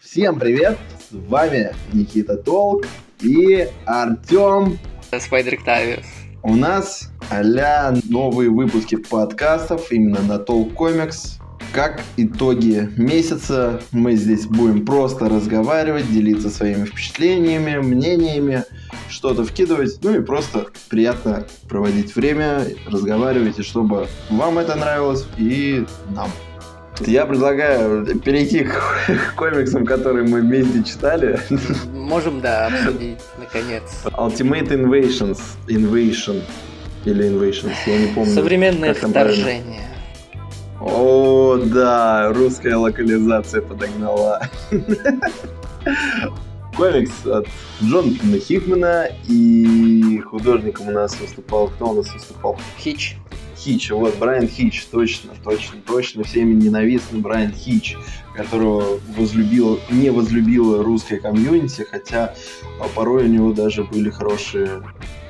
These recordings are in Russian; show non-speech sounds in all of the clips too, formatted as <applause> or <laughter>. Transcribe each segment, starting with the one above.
Всем привет! С вами Никита Толк и Артем. Спайдер Octavius. У нас а новые выпуски подкастов именно на Толк Комикс. Как итоги месяца мы здесь будем просто разговаривать, делиться своими впечатлениями, мнениями, что-то вкидывать, ну и просто приятно проводить время, разговаривать, и чтобы вам это нравилось и нам. Я предлагаю перейти к <laughs> комиксам, которые мы вместе читали. Можем, да, обсудить, наконец. Ultimate Invasions. Invasion. Или Invasions, я не помню. Современное вторжение. О, да, русская локализация подогнала. <laughs> Комикс от Джонатана Хикмана и художником у нас выступал, кто у нас выступал? Хич. Хич, вот Брайан Хич, точно, точно, точно, всеми ненавистный Брайан Хич, которого возлюбил, не возлюбила русская комьюнити, хотя а, порой у него даже были хорошие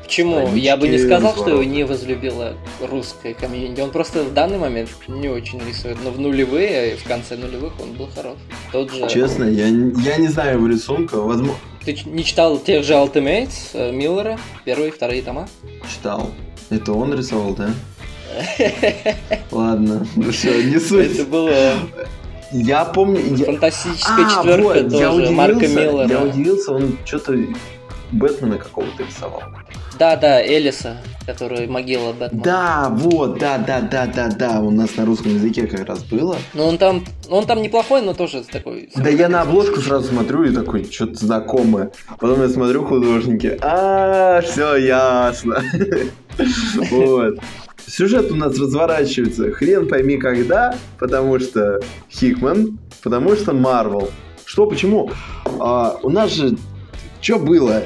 Почему? Странички, Я бы не сказал, разворот. что его не возлюбила русская комьюнити. Он просто в данный момент не очень рисует. Но в нулевые, в конце нулевых он был хорош. Тот же... Честно, я, я не знаю его рисунка. Возможно... Ты не читал тех же Ultimates э, Миллера? Первые, вторые тома? Читал. Это он рисовал, да? Ладно, ну все, не суть. Это было... Я помню... Фантастическая а, четверка вот, тоже, я удивился, Марка Миллера. Я удивился, он что-то Бэтмена какого-то рисовал. Да, да, Элиса, который могила Бэтмена. Да, вот, да, да, да, да, да, у нас на русском языке как раз было. Ну он там, он там неплохой, но тоже такой. Да я на обложку сразу смотрю и такой, что-то знакомое. Потом я смотрю художники, а, все ясно. <laughs> Вот. Сюжет у нас разворачивается хрен пойми когда, потому что Хикман, потому что Марвел. Что, почему? А, у нас же что было?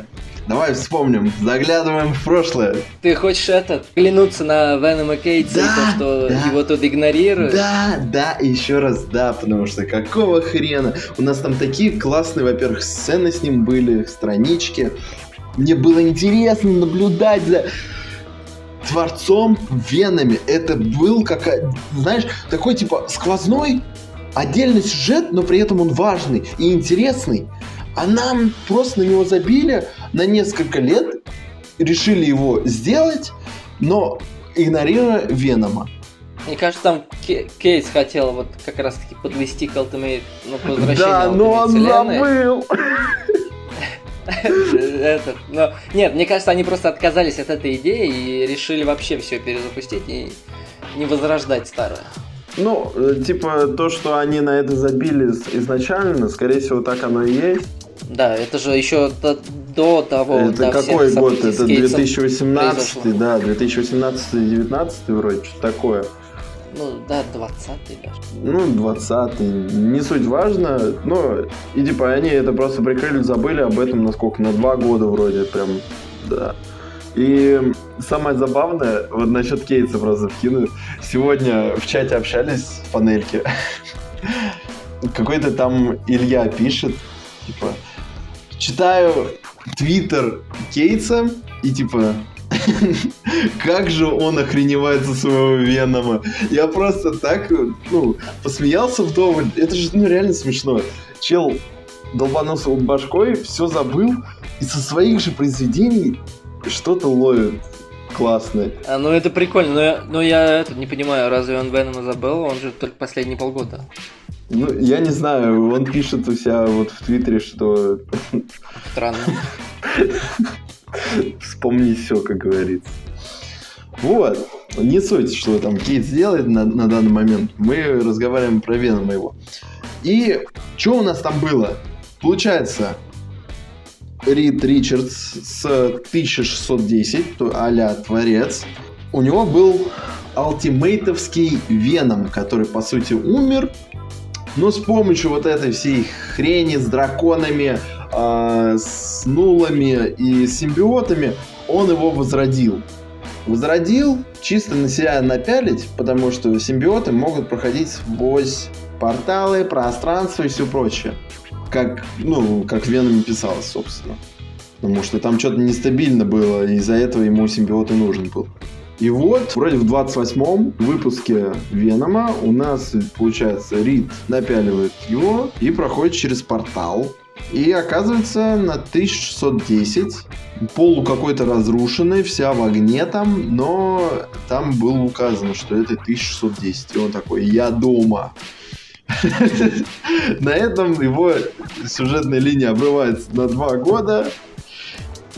Давай вспомним, заглядываем в прошлое. Ты хочешь это, клянуться на Венома Кейтса да, и то, что да, его тут игнорируют? Да, да, еще раз да, потому что какого хрена? У нас там такие классные, во-первых, сцены с ним были, странички. Мне было интересно наблюдать за творцом Венами. Это был как, знаешь, такой типа сквозной отдельный сюжет, но при этом он важный и интересный. А нам просто на него забили на несколько лет, решили его сделать, но игнорируя Венома. Мне кажется, там Кейс хотел вот как раз таки подвести к Ultimate, ну, к возвращению Да, но он забыл. Этот, но, нет, мне кажется, они просто отказались от этой идеи и решили вообще все перезапустить и не возрождать старое. Ну, э, типа, то, что они на это забили изначально, скорее всего, так оно и есть. Да, это же еще до, до того. Это до какой год? Это 2018, да, 2018-2019 вроде, что такое. Ну, да, 20-й даже. Ну, 20-й, не суть важно, но и типа они это просто прикрыли, забыли об этом на сколько, на два года вроде, прям, да. И самое забавное, вот насчет Кейтса просто вкину. Сегодня в чате общались в панельке. <laughs> Какой-то там Илья пишет, типа, читаю твиттер Кейтса и типа <laughs> как же он охреневает за своего Венома. Я просто так, ну, посмеялся в дом. Это же, ну, реально смешно. Чел долбанулся башкой, все забыл, и со своих же произведений что-то ловит классное. А, ну это прикольно, но я, но я это не понимаю, разве он Венома забыл? Он же только последние полгода. Ну, я не знаю, он пишет у себя вот в Твиттере, что... Странно. <laughs> <laughs> Вспомни все, как говорится. Вот. Не суть, что там Кейт сделает на, на данный момент. Мы разговариваем про Венома его. И что у нас там было? Получается, Рид Ричардс с 1610, то а творец, у него был алтимейтовский Веном, который, по сути, умер, но с помощью вот этой всей хрени с драконами, э, с нулами и симбиотами он его возродил. Возродил чисто на себя напялить, потому что симбиоты могут проходить сквозь порталы, пространство и все прочее. Как, ну, как Веном писалось, собственно. Потому что там что-то нестабильно было, и из-за этого ему симбиот и нужен был. И вот, вроде в 28-м выпуске Венома у нас, получается, Рид напяливает его и проходит через портал. И оказывается на 1610 полу какой-то разрушенный, вся в огне там, но там было указано, что это 1610. И он такой, я дома. <laughs> На этом его сюжетная линия обрывается на два года.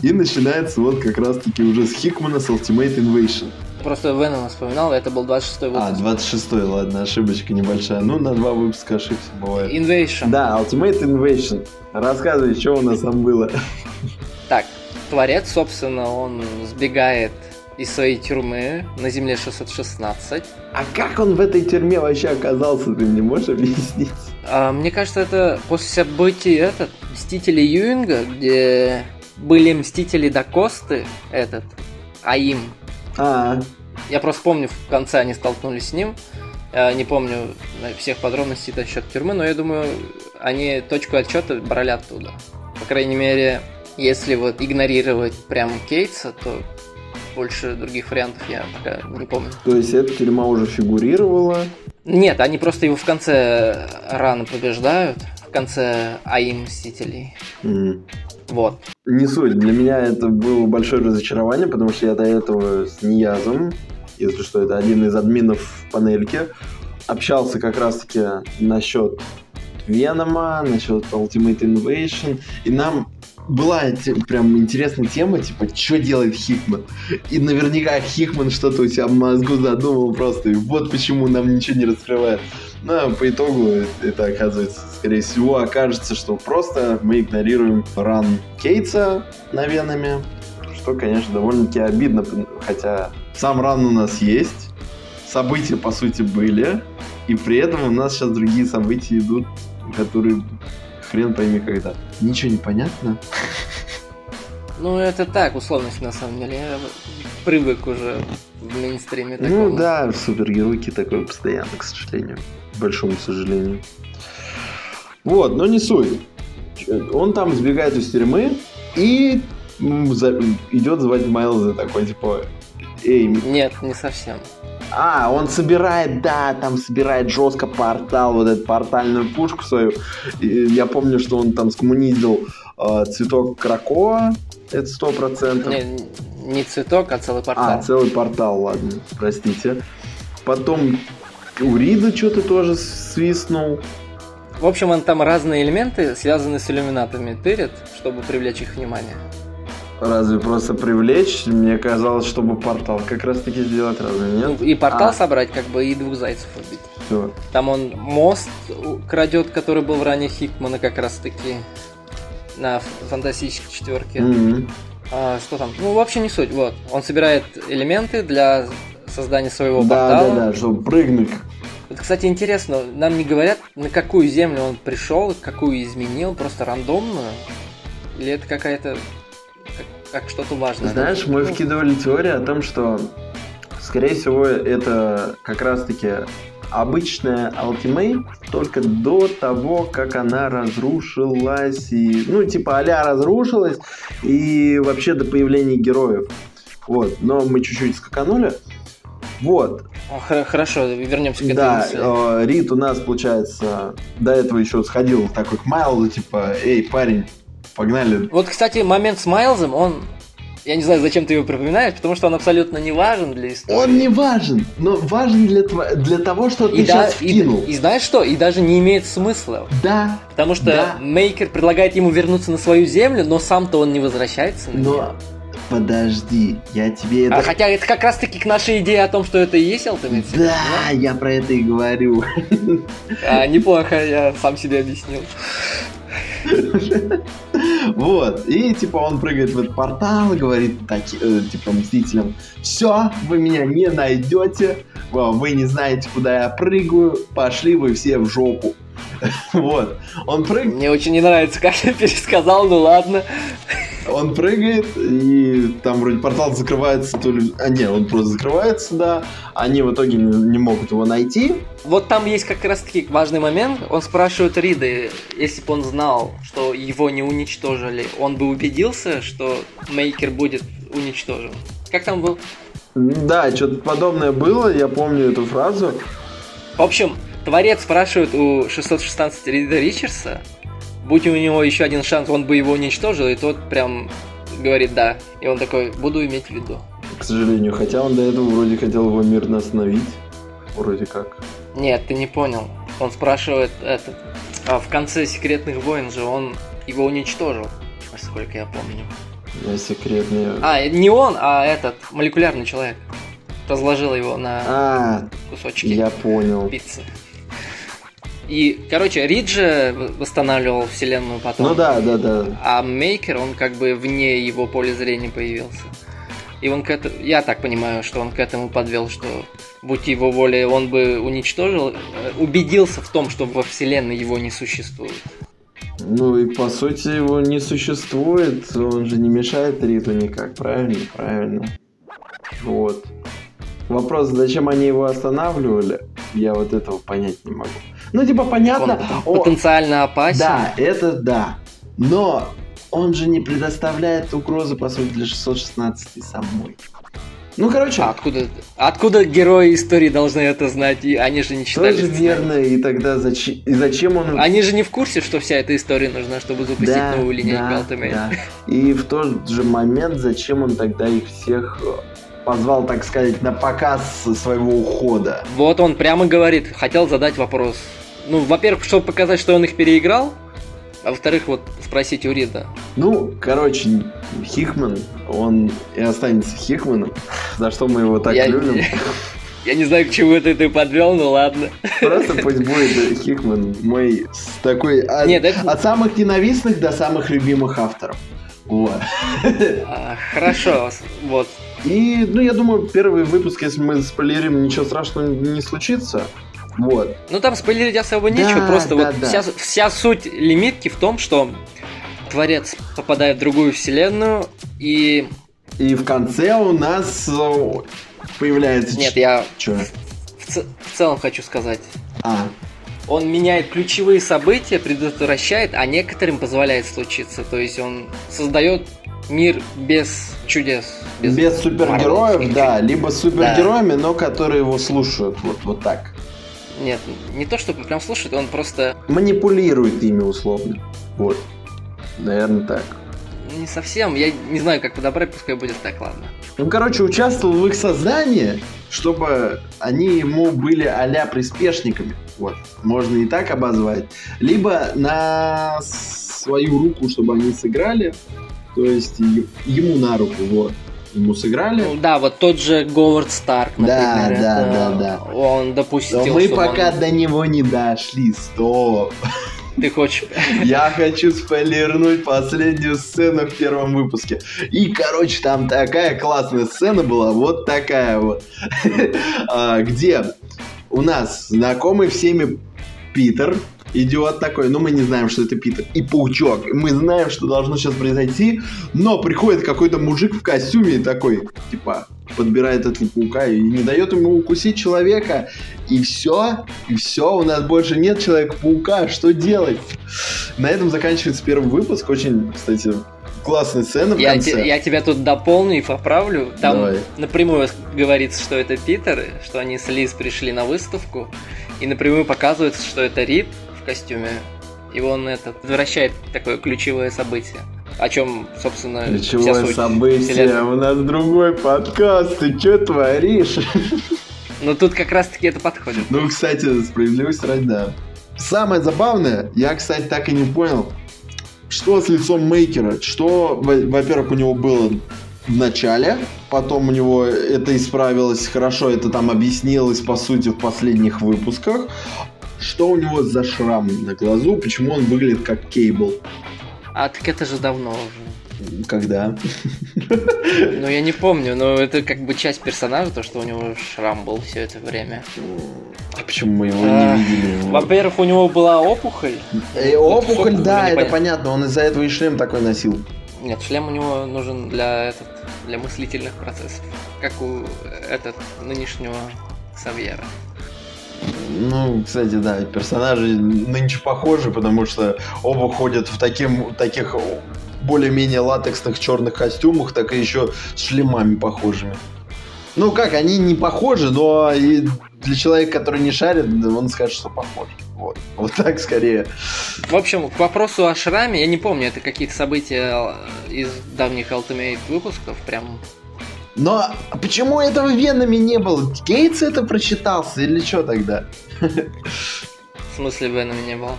И начинается вот как раз-таки уже с Хикмана с Ultimate Invasion. Просто Веном вспоминал, это был 26-й выпуск. А, 26-й, ладно, ошибочка небольшая. Ну, на два выпуска ошибся, бывает. Invasion. Да, Ultimate Invasion. Рассказывай, что у нас там было. Так, Творец, собственно, он сбегает из своей тюрьмы на Земле 616. А как он в этой тюрьме вообще оказался, ты мне можешь объяснить? А, мне кажется, это после событий этот, Мстители Юинга, где были Мстители Дакосты, этот, Аим. А, Я просто помню, в конце они столкнулись с ним. Я не помню всех подробностей насчет тюрьмы, но я думаю, они точку отчета брали оттуда. По крайней мере, если вот игнорировать прям Кейтса, то больше других вариантов я пока не помню. то есть эта тюрьма уже фигурировала. Нет, они просто его в конце рано побеждают. В конце АИМ Мстителей. М. Вот. Не суть. Для меня это было большое разочарование, потому что я до этого с Ниязом, если что, это один из админов в панельке, общался как раз-таки насчет Венома, насчет Ultimate Invasion, и нам была прям интересная тема, типа, что делает Хикман? И наверняка Хикман что-то у себя в мозгу задумал просто, и вот почему нам ничего не раскрывает. Но по итогу это оказывается, скорее всего, окажется, что просто мы игнорируем ран Кейтса на Веноме, что, конечно, довольно-таки обидно, хотя сам ран у нас есть, события, по сути, были, и при этом у нас сейчас другие события идут, которые хрен пойми когда. Ничего не понятно. Ну, это так, условность на самом деле. Я привык уже в мейнстриме Ну такому. да, в супергеройке такое постоянно, к сожалению. Большому сожалению. Вот, но не суть. Он там сбегает из тюрьмы и идет звать Майлза такой, типа, эй, Нет, не совсем. а, он собирает, да, там собирает жестко портал, вот эту портальную пушку свою. И я помню, что он там скоммунизил э, цветок Кракоа, это сто процентов. Не, не цветок, а целый А, портал. целый портал, ладно, простите. Потом у Рида что-то тоже свистнул. В общем, он там разные элементы, связанные с иллюминатами, тырит, чтобы привлечь их внимание. Разве просто привлечь? Мне казалось, чтобы портал как раз таки сделать, разве Ну, нет? и портал А. собрать, как бы, и двух зайцев убить. Всё. Там он мост крадет, который был в ранее Хикмана как раз таки на фантастической четверке. Мгм. А, что там? Ну, вообще не суть. Вот. Он собирает элементы для создания своего Да, портала. да, да, чтобы прыгнуть. Вот, кстати, интересно, нам не говорят, на какую землю он пришел, какую изменил, просто рандомную? Или это какая-то как, как что-то важное? Знаешь, мы вкидывали теорию о том, что, скорее всего, это как раз-таки обычная Ultimate только до того, как она разрушилась. И, ну, типа, а разрушилась и вообще до появления героев. Вот, но мы чуть-чуть скаканули. Вот, Хорошо, вернемся к этой да, мысли. Рид у нас, получается, до этого еще сходил такой к Майлзу, типа, эй, парень, погнали. Вот, кстати, момент с Майлзом, он... Я не знаю, зачем ты его припоминаешь, потому что он абсолютно не важен для истории. Он не важен, но важен для, тво- для того, что ты и, да- сейчас и- вкинул. и знаешь что? И даже не имеет смысла. Да, Потому что Да. Мейкер предлагает ему вернуться на свою землю, но сам-то он не возвращается на но подожди, я тебе это... А хотя это как раз таки к нашей идее о том, что это и есть Ultimate Secret, Да, я про это и говорю. А, неплохо, я сам себе объяснил. Вот, и типа он прыгает в этот портал и говорит таки- э, типа мстителям, все, вы меня не найдете, Во, вы не знаете, куда я прыгаю, пошли вы все в жопу. <laughs> Вот, он прыгает, Мне очень не нравится, как я пересказал, ну ладно. Он прыгает, и там вроде портал закрывается, то ли... А, не, он просто закрывается, да. Они в итоге не, не могут его найти. Вот там есть как раз таки важный момент. Он спрашивает Рида, если бы он знал, что его не уничтожили, он бы убедился, что Мейкер будет уничтожен. Как там был? Да, что-то подобное было, я помню эту фразу. В общем, Творец спрашивает у 616 Рида Ричардса, будь у него еще один шанс, он бы его уничтожил, и тот прям говорит «да». И он такой «буду иметь в виду». К сожалению, хотя он до этого вроде хотел его мирно остановить. Вроде как. Нет, ты не понял. Он спрашивает этот. А в конце секретных войн же он его уничтожил, насколько я помню. Я секретный. А, не он, а этот молекулярный человек. Разложил его на А, кусочки я понял. пиццы. И, короче, Риджи восстанавливал вселенную потом. Ну да, да, да. А Мейкер, он как бы вне его поля зрения появился. И он к этому, я так понимаю, что он к этому подвел, что будь его волей, он бы уничтожил, э, убедился в том, что во вселенной его не существует. Ну и по сути его не существует, он же не мешает Риту никак, правильно? Правильно. Вот. Вопрос, зачем они его останавливали, я вот этого понять не могу. Ну, типа, понятно. Он о- потенциально опасен. Да, это да. Но он же не предоставляет угрозы, по сути, для 616 самой. Ну, короче, А откуда, откуда герои истории должны это знать? И они же не читали тоже верно, и тогда зачем, и зачем он... Они же не в курсе, что вся эта история нужна, чтобы запустить Да, новую линейку да, Ultimate. да. <laughs> И в тот же момент, зачем он тогда их всех э, позвал, так сказать, на показ своего ухода? Вот он прямо говорит, хотел задать вопрос. Ну, во-первых, чтобы показать, что он их переиграл, а во-вторых, вот спросить у Рида. Ну, короче, Хикман, он и останется Хикманом, за что мы его так Я- любим. <laughs> Я не знаю, к чему это ты подвел, ну ладно. Просто <laughs> пусть будет Хикман мой такой... от- Нет, это- От самых ненавистных до самых любимых авторов. Вот. А, хорошо, вот. И, ну, я думаю, первый выпуск, если мы спойлерим, ничего страшного не случится. Вот. Ну там спойлерить особо Да, нечего, просто да, вот да. Вся, вся суть лимитки в том, что Творец попадает в другую вселенную, и... И в конце у нас э, появляется... Нет, я Чё? в, ц- в целом хочу сказать. А, Он меняет ключевые события, предотвращает, а некоторым позволяет случиться. То есть он создает мир без чудес. без, супергероев, марвеловских да, либо с супергероями, но которые его слушают, вот, вот так. Нет, не то, чтобы прям слушает, он просто Манипулирует ими условно. Вот. Наверное, так. не совсем. Я не знаю, как подобрать, пускай будет так, ладно. Он, короче, участвовал в их создании, чтобы они ему были а-ля приспешниками. Вот. Можно и так обозвать. Либо на свою руку, чтобы они сыграли. То есть ему на руку, вот. Ему сыграли. Ну да, вот тот же Говард Старк, Да, например. да, это да, да. Он допустил, Но мы пока он- до него не дошли. Стоп. Ты хочешь... Я хочу спойлернуть последнюю сцену в первом выпуске. И, короче, там такая классная сцена была, вот такая вот. <laughs> А, Где у нас знакомый всеми Питер, идиот такой, но мы не знаем, что это Питер. И паучок. Мы знаем, что должно сейчас произойти, но приходит какой-то мужик в костюме и такой, типа, подбирает этого паука и не дает ему укусить человека. И все, и все, у нас больше нет Человека-паука, что делать? На этом заканчивается первый выпуск. Очень, кстати, классная сцена в Я, конце. те- я тебя тут дополню и поправлю. Там Давай. напрямую говорится, что это Питер, что они с Лиз пришли на выставку, и напрямую показывается, что это Рид в костюме, и он это возвращает такое ключевое событие. О чем, собственно, вся Ключевое суть событие, вселенной. у нас другой подкаст, ты что творишь? Ну тут как раз таки это подходит. Ну, кстати, справедливость ради, да. Самое забавное, я, кстати, так и не понял, что с лицом Мейкера, что, во- во-первых, у него было в начале, потом у него это исправилось хорошо, это там объяснилось, по сути, в последних выпусках, что у него за шрам на глазу, почему он выглядит как Кейбл. А так это же давно уже. Когда? Ну я не помню, но это как бы часть персонажа, то, что у него шрам был все это время. А почему мы его А, не видели? Во-первых, у него была опухоль. Э, опухоль, Сколько, да, это понятно, он из-за этого и шлем такой носил. Нет, шлем у него нужен для этот, для мыслительных процессов, как у этот нынешнего Савьера. Ну, кстати, да, персонажи нынче похожи, потому что оба ходят в таким, таких более-менее латексных черных костюмах, так и еще с шлемами похожими. Ну как, они не похожи, но и для человека, который не шарит, он скажет, что похож. Вот, вот так скорее. В общем, к вопросу о шраме, я не помню, это какие-то события из давних Ultimate выпусков, прям но почему этого Венами не было? Гейтс это прочитался или что тогда? В смысле Венами не было?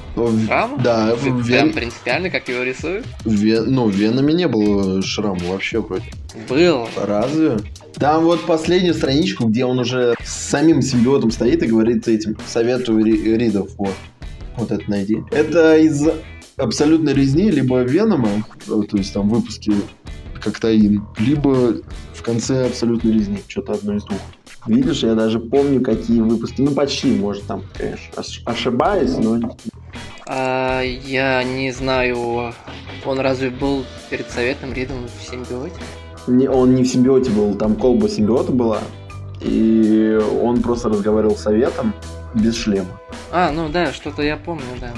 Шрама? Да. Прям Вен... принципиально, как его рисуют? Вен... Ну, Венами не было шрама вообще вроде. Был. Разве? Там вот последнюю страничку, где он уже с самим симбиотом стоит и говорит этим «Советую Ридов». Вот. Вот это найди. Это из абсолютной резни, либо Венома, то есть там выпуски как Таин, либо в конце абсолютной резни, что-то одно из двух. Видишь, я даже помню, какие выпуски. Ну, почти, может, там, конечно, ошибаюсь, но... А, я не знаю, он разве был перед советом Ридом в симбиоте? Не, он не в симбиоте был, там колба симбиота была, и он просто разговаривал с советом без шлема. А, ну да, что-то я помню, да.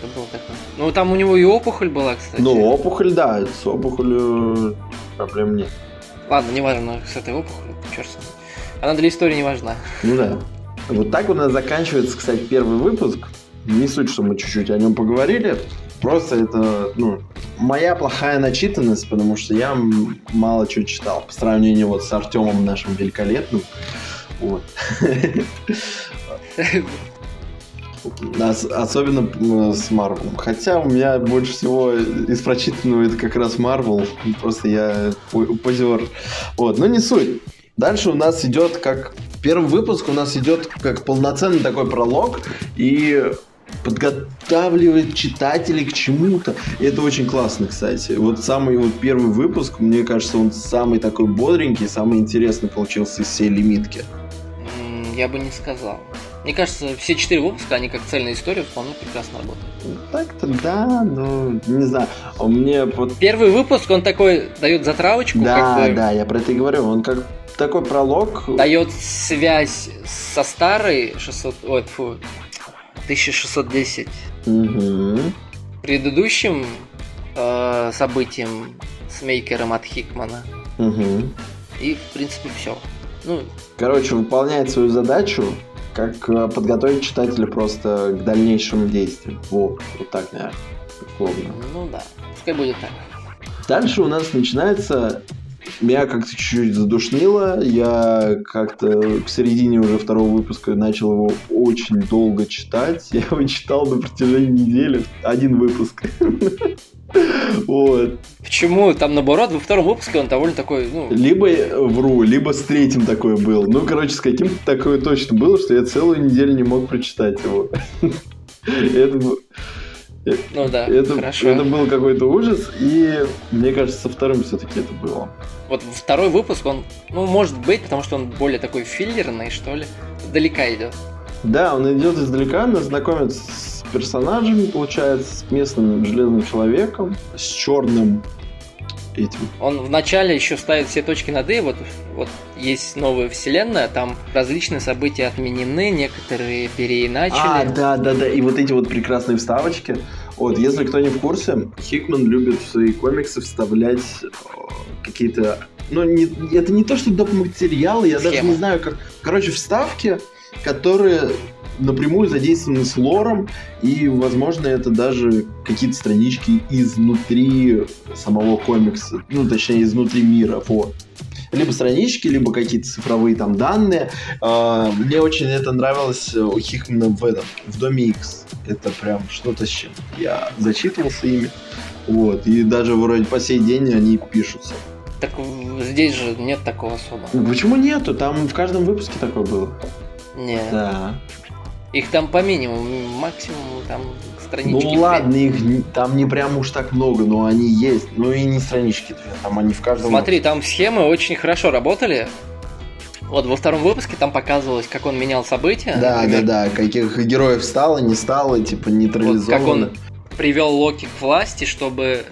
Что-то было такое. Ну, там у него и опухоль была, кстати. Ну, опухоль, да, с опухолью проблем нет. Ладно, не важно, с этой опухолью, черт с. Она для истории не важна. Ну да. Вот так у нас заканчивается, кстати, первый выпуск. Не суть, что мы чуть-чуть о нем поговорили. Просто это, ну, моя плохая начитанность, потому что я мало чего читал по сравнению вот с Артемом нашим великолепным. Вот. <laughs> Особенно с Марвелом. Хотя у меня больше всего из прочитанного это как раз Марвел. Просто я позер. Вот, но не суть. Дальше у нас идет как... Первый выпуск у нас идет как полноценный такой пролог. И подготавливает читателей к чему-то. И это очень классно, кстати. Вот самый вот первый выпуск, мне кажется, он самый такой бодренький, самый интересный получился из всей лимитки. Я бы не сказал. Мне кажется, все четыре выпуска, они как цельная история, вполне прекрасно работают. Так-то да, но не знаю. А мне вот... Первый выпуск, он такой дает затравочку. Да, как бы... да, я про это и говорю. Он как такой пролог. Дает связь со старой 600... Ой, фу, 1610. Угу. Предыдущим э, событием с мейкером от Хикмана. Угу. И, в принципе, все. Ну, Короче, выполняет свою задачу, как э, подготовить читателя просто к дальнейшим действиям. Вот, вот так, наверное, условно. Ну да, пускай будет так. Дальше у нас начинается меня как-то чуть-чуть задушнило. Я как-то в середине уже второго выпуска начал его очень долго читать. <laughs> Я его читал на протяжении недели. Один выпуск. <laughs> Вот. Почему? Там наоборот, во втором выпуске он довольно такой, ну... Либо вру, либо с третьим такое был. Ну, короче, с каким-то такое точно было, что я целую неделю не мог прочитать его. <laughs> Это ну да, это, хорошо. Это был какой-то ужас, и мне кажется, со вторым все-таки это было. Вот второй выпуск, он, ну, может быть, потому что он более такой филлерный, что ли, издалека идет. Да, он идет издалека, нас знакомит с персонажами, получается, с местным железным человеком, с черным этим. Он вначале еще ставит все точки над «и», вот, вот есть новая вселенная, там различные события отменены, некоторые переиначили. А, да, да, да, и вот эти вот прекрасные вставочки. Вот, если кто не в курсе, Хикман любит в свои комиксы вставлять э, какие-то... Ну, не, это не то, что доп. материалы, я Схема. даже не знаю, как... Короче, вставки, которые напрямую задействованы с лором, и, возможно, это даже какие-то странички изнутри самого комикса, ну, точнее, изнутри мира, вот. Либо странички, либо какие-то цифровые там данные. А, мне очень это нравилось у Хикмана в этом, в Доме X. Это прям что-то с чем. Я зачитывался ими. Вот. И даже вроде по сей день они пишутся. Так здесь же нет такого особо. Почему нету? Там в каждом выпуске такое было. Нет. Да. Их там по минимуму, максимум там странички. Ну ладно, их там не прям уж так много, но они есть. Ну и не странички две, там они в каждом. Смотри, там схемы очень хорошо работали. Вот во втором выпуске там показывалось, как он менял события. Да, например. да, да, каких героев стало, не стало, типа нейтрализовано. Вот как он привел Локи к власти, чтобы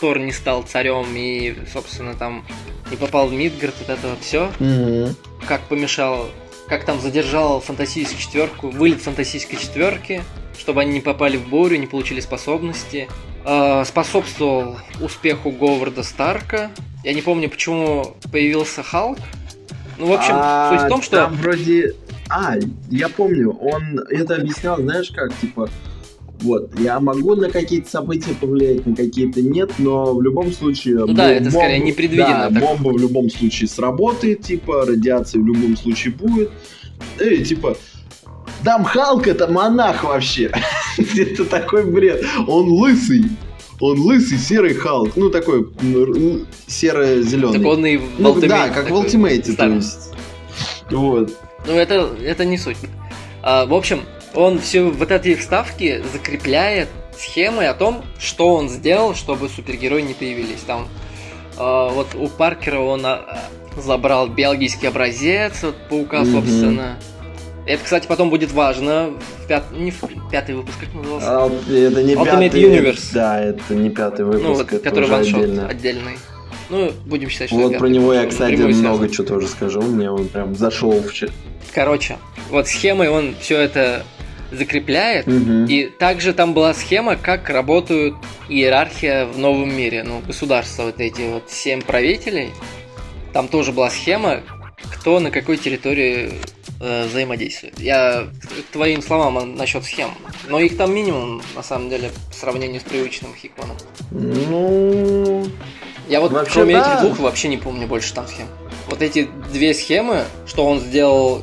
Тор не стал царем и, собственно, там не попал в Мидгард, вот это вот все. Угу. Как помешал как там задержал фантастическую четверку, вылет фантастической четверки, чтобы они не попали в бурю, не получили способности. Э, способствовал успеху Говарда Старка. Я не помню, почему появился Халк. Ну, в общем, А, суть в том, что... Там вроде... А, я помню, он это объяснял, знаешь как, типа... Вот, я могу на какие-то события повлиять, на какие-то нет, но в любом случае... Ну да, это скорее непредвиденно Да, так. бомба в любом случае сработает, типа, радиация в любом случае будет. И, типа, Дам Халк это монах вообще. <laughs> это такой бред. Он лысый. Он лысый, серый Халк. Ну, такой серо-зеленый. Так он и в Ну, Ultimate да, как в Ultimate, то есть. Вот. Ну, это, это не суть. А, в общем, он все вот эти вставки закрепляет схемой о том, что он сделал, чтобы супергерои не появились. Там а, вот у Паркера он а, забрал белгийский образец от паука, Мгм. собственно. Это, кстати, потом будет важно. В пят... Не в пятый выпуск, как назывался? А, это не Ultimate пятый. Universe. Да, это не пятый выпуск. ну, вот, это который ваншот отдельно. отдельный. Ну, будем считать, что Вот это про него я, кстати, много чего тоже скажу. Мне он прям зашел в. Короче, вот схемой он все это закрепляет. Мгм. И также там была схема, как работают иерархия в новом мире. Ну, государства, вот эти вот семь правителей. Там тоже была схема, кто на какой территории э, взаимодействует. Я к твоим словам насчет схем. Но их там минимум, на самом деле, по сравнению с привычным Хикманом. Ну, Я вот Вообще, кроме да. этих двух вообще не помню больше там схем. Вот эти две схемы, что он сделал,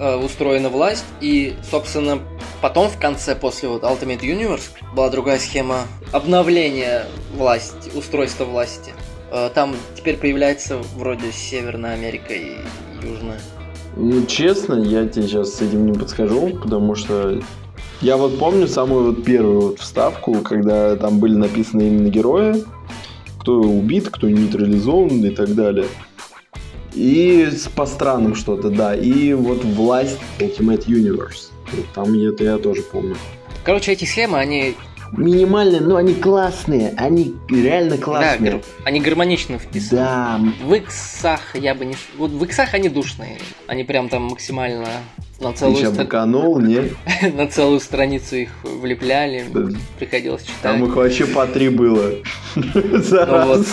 э, устроена власть, и, собственно, потом в конце, после вот Ultimate Universe, была другая схема обновления власти, устройства власти. Э, там теперь появляется вроде Северная Америка и Южная. Ну, честно, я тебе сейчас с этим не подскажу, потому что я вот помню самую вот первую вот вставку, когда там были написаны именно герои, кто убит, кто нейтрализован и так далее. И по странам что-то, да. И вот власть Ultimate Universe. Там это я тоже помню. Короче, эти схемы, они, Минимальные, но они классные. Они реально да, классные. гар- они гармонично вписаны. Да, В иксах я бы не... Вот в иксах они душные. Они прям там максимально на ты целую, сейчас стра- быканул, не? <laughs> на целую страницу их влепляли. Да. Приходилось читать. Там их вообще по три было. <laughs> За Ну вот.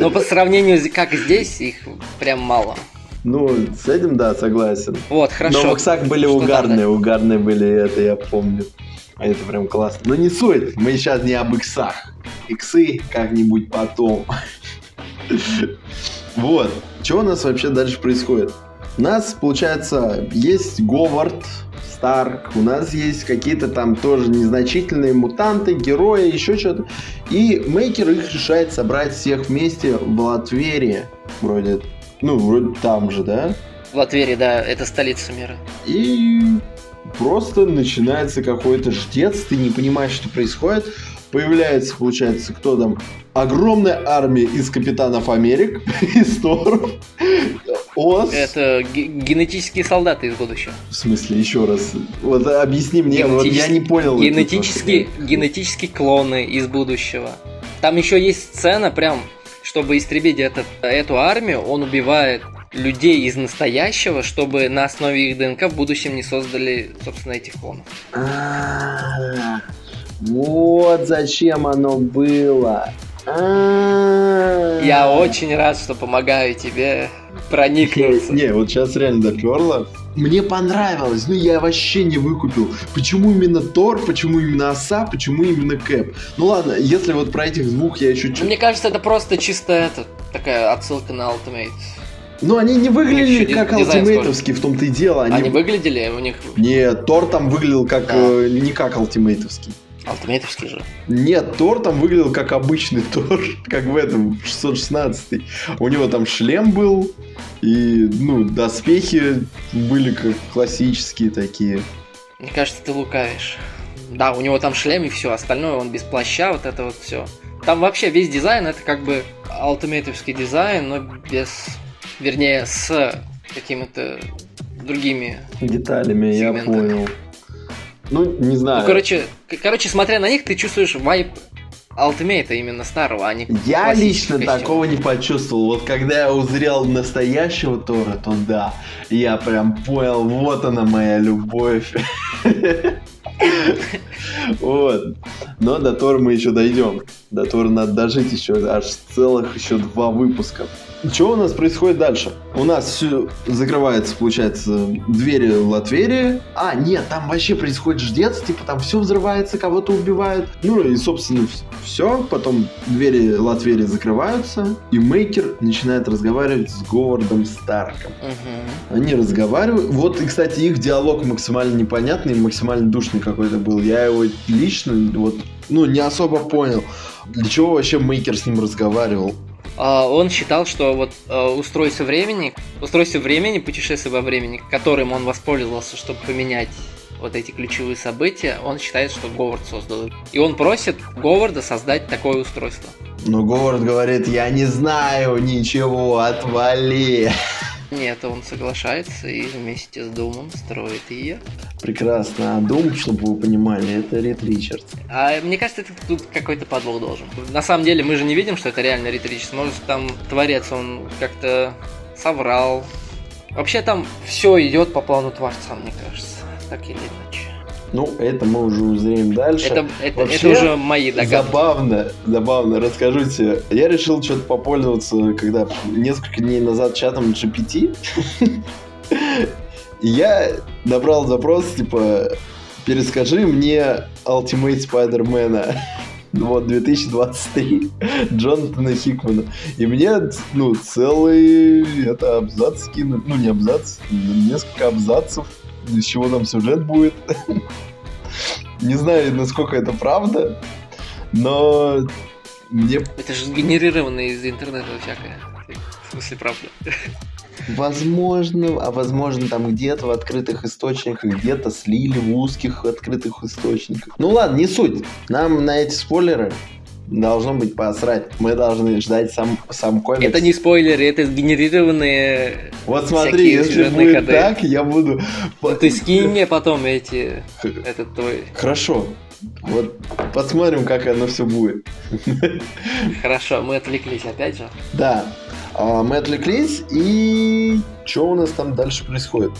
Но по сравнению как здесь, их прям мало. Ну, с этим, да, согласен. Вот, хорошо. Но в иксах были Что угарные, угарные были, это я помню. А это прям классно. Но не суть, мы сейчас не об иксах. Иксы как-нибудь потом. <laughs> Вот. Что у нас вообще дальше происходит? У нас, получается, есть Говард, Старк, у нас есть какие-то там тоже незначительные мутанты, герои, еще что-то. И Мейкер их решает собрать всех вместе в Латверии. Вроде, ну, вроде там же, да? В Латверии, да, это столица мира. И просто начинается какой-то ждец, ты не понимаешь, что происходит. Появляется, получается, кто там? Огромная армия из Капитанов Америк, <laughs> из Торов, Ос. Это ге- генетические солдаты из будущего. В смысле, еще раз. Вот объясни мне, вот я не понял. Генетические, генетические клоны из будущего. Там еще есть сцена, прям, чтобы истребить этот, эту армию, он убивает людей из настоящего, чтобы на основе их ДНК в будущем не создали, собственно, этих клонов. А, Вот зачем оно было. А. Я очень рад, что помогаю тебе проникнуться. Не, вот сейчас реально доперло. Мне понравилось, но я вообще не выкупил. Почему именно Тор, почему именно Оса, почему именно Кэп? Ну ладно, если вот про этих двух я еще Ну. Мне кажется, это просто чисто это, такая отсылка на Ultimate. Ну они не выглядели как дизайн ультимейтовские, в том-то и дело. Они... Они выглядели, у них Нет, Тор там выглядел как... Да. э, не как ультимейтовский. ультимейтовский же. Нет, Тор там выглядел как обычный Тор, <laughs> как в этом, 616 У него там шлем был, и, ну, доспехи были как классические такие. Мне кажется, ты лукавишь. Да, у него там шлем и все, остальное он без плаща, вот это вот все. Там вообще весь дизайн это как бы алтимейтовский дизайн, но без, вернее, с какими-то другими. Деталями, я Сегменты. понял. Ну, не знаю. Ну, короче, короче, смотря на них, ты чувствуешь вайп алтимейта именно старого, а не я лично костюмов. такого не почувствовал. Вот когда я узрел настоящего Тора, то да, я прям понял, вот она моя любовь. Вот. Но до Тора мы еще дойдем. До Тора надо дожить еще аж целых еще два выпуска. Что у нас происходит дальше? У нас все закрывается, получается, двери Латверии. А, нет, там вообще происходит ждец, типа там все взрывается, кого-то убивают. Ну и, собственно, все. Потом двери Латверии закрываются, и Мейкер начинает разговаривать с Говардом Старком. Угу. Они разговаривают. Вот, и, кстати, их диалог максимально непонятный, максимально душный какой-то был. Я его лично вот, ну, не особо понял. Для чего вообще Мейкер с ним разговаривал? А, он считал, что вот а, устройство времени, устройство времени, путешествие во времени, которым он воспользовался, чтобы поменять вот эти ключевые события, он считает, что Говард создал. И он просит Говарда создать такое устройство. Но Говард говорит, я не знаю ничего, отвали. Нет, он соглашается и вместе с Думом строит ее. Прекрасно. А Дум, чтобы вы понимали, это Рид Ричардс. А мне кажется, это тут какой-то подвох должен. На самом деле мы же не видим, что это реально Рид Ричардс. Может, там творец, он как-то соврал. Вообще там все идет по плану Творца, мне кажется. Так или иначе. Ну, это мы уже узреем дальше. Это, это, Вообще, это уже мои догадки. Забавно, забавно, расскажу тебе. Я решил что-то попользоваться, когда несколько дней назад чатом GPT. <laughs> Я набрал запрос, типа, перескажи мне Ultimate Spider-Man. <laughs> Вот, 2023, Джонатана Хикмана. И мне, ну, целый это абзац скинут. Ну, не абзац, несколько абзацев из чего там сюжет будет. Не знаю, насколько это правда, но мне... Это же сгенерированное из интернета всякое. В смысле, правда. Возможно, а возможно там где-то в открытых источниках, где-то слили в узких открытых источниках. Ну ладно, не суть. Нам на эти спойлеры должно быть посрать. Мы должны ждать сам, сам комикс. Это не спойлеры, это сгенерированные Вот смотри, если будет ходы. так, я буду... Ну, ты скинь мне потом эти... <laughs> Этот твой... Хорошо. Вот посмотрим, как оно все будет. <laughs> Хорошо, мы отвлеклись опять же. Да. А, мы отвлеклись, и что у нас там дальше происходит?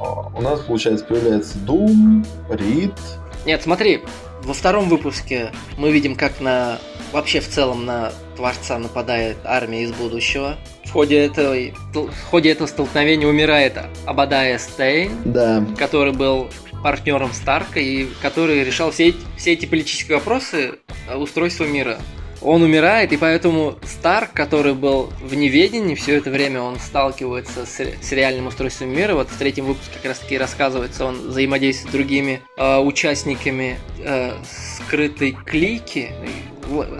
А, у нас, получается, появляется Doom, Рид. Нет, смотри, во втором выпуске мы видим, как на вообще в целом на Творца нападает армия из будущего. В ходе, этой, в ходе этого столкновения умирает Абадая Стейн, да. который был партнером Старка и который решал все, все эти политические вопросы устройства мира он умирает, и поэтому Старк, который был в неведении все это время, он сталкивается с, с реальным устройством мира. Вот в третьем выпуске как раз таки рассказывается, он взаимодействует с другими э, участниками э, скрытой клики,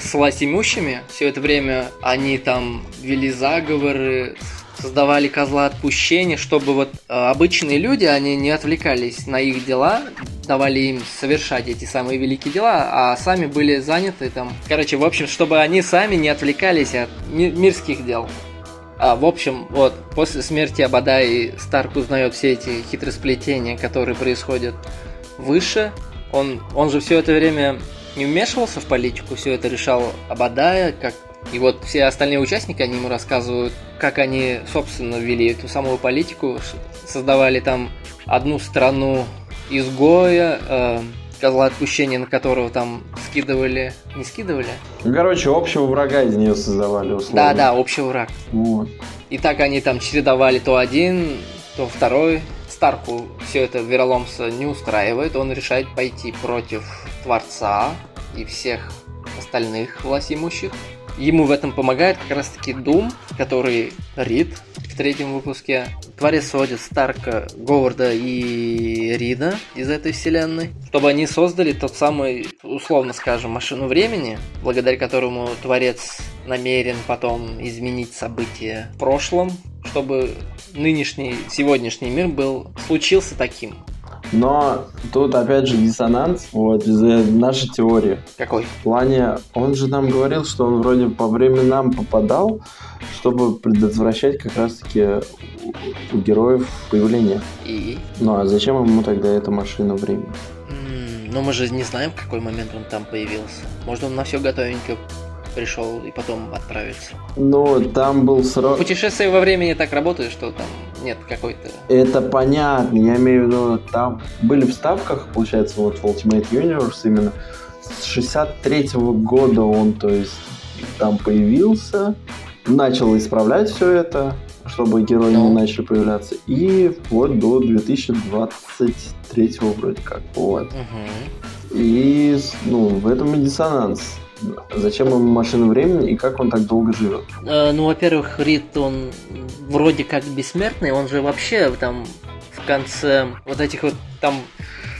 с власть имущими. Все это время они там вели заговоры, создавали козла отпущения, чтобы вот э, обычные люди, они не отвлекались на их дела, давали им совершать эти самые великие дела, а сами были заняты там. Короче, в общем, чтобы они сами не отвлекались от ми- мирских дел. А, в общем, вот, после смерти Абадай Старк узнает все эти хитросплетения, которые происходят выше. Он, он же все это время не вмешивался в политику, все это решал Абадая, как и вот все остальные участники, они ему рассказывают, как они, собственно, ввели эту самую политику, создавали там одну страну изгоя, э, козла отпущения, на которого там скидывали, не скидывали? Короче, общего врага из нее создавали, условно. Да, да, общий враг. Вот. И так они там чередовали то один, то второй. Старку все это вероломство не устраивает, он решает пойти против Творца и всех остальных властимущих. Ему в этом помогает как раз таки Дум, который Рид в третьем выпуске. Творец сводит Старка, Говарда и Рида из этой вселенной, чтобы они создали тот самый, условно скажем, машину времени, благодаря которому Творец намерен потом изменить события в прошлом, чтобы нынешний, сегодняшний мир был, случился таким. Но тут опять же диссонанс, вот, из-за нашей теории. Какой? В плане, он же нам говорил, что он вроде по временам попадал, чтобы предотвращать как раз-таки у героев появление. И? Ну а зачем ему тогда эта машина времени? Ну мы же не знаем, в какой момент он там появился. Может он на все готовенько пришел и потом отправиться. Ну, там был срок... Путешествие во времени так работает, что там нет какой-то... Это понятно, я имею в виду, там были в ставках, получается, вот в Ultimate Universe именно. С 63 -го года он, то есть, там появился, начал исправлять все это, чтобы герои Ну. не начали появляться. И вот до 2023 вроде как. Вот. Мгм. И, ну, в этом и диссонанс. Зачем ему машина времени и как он так долго живет? Э, Ну, во-первых, Рид, он вроде как бессмертный, он же вообще там в конце вот этих вот там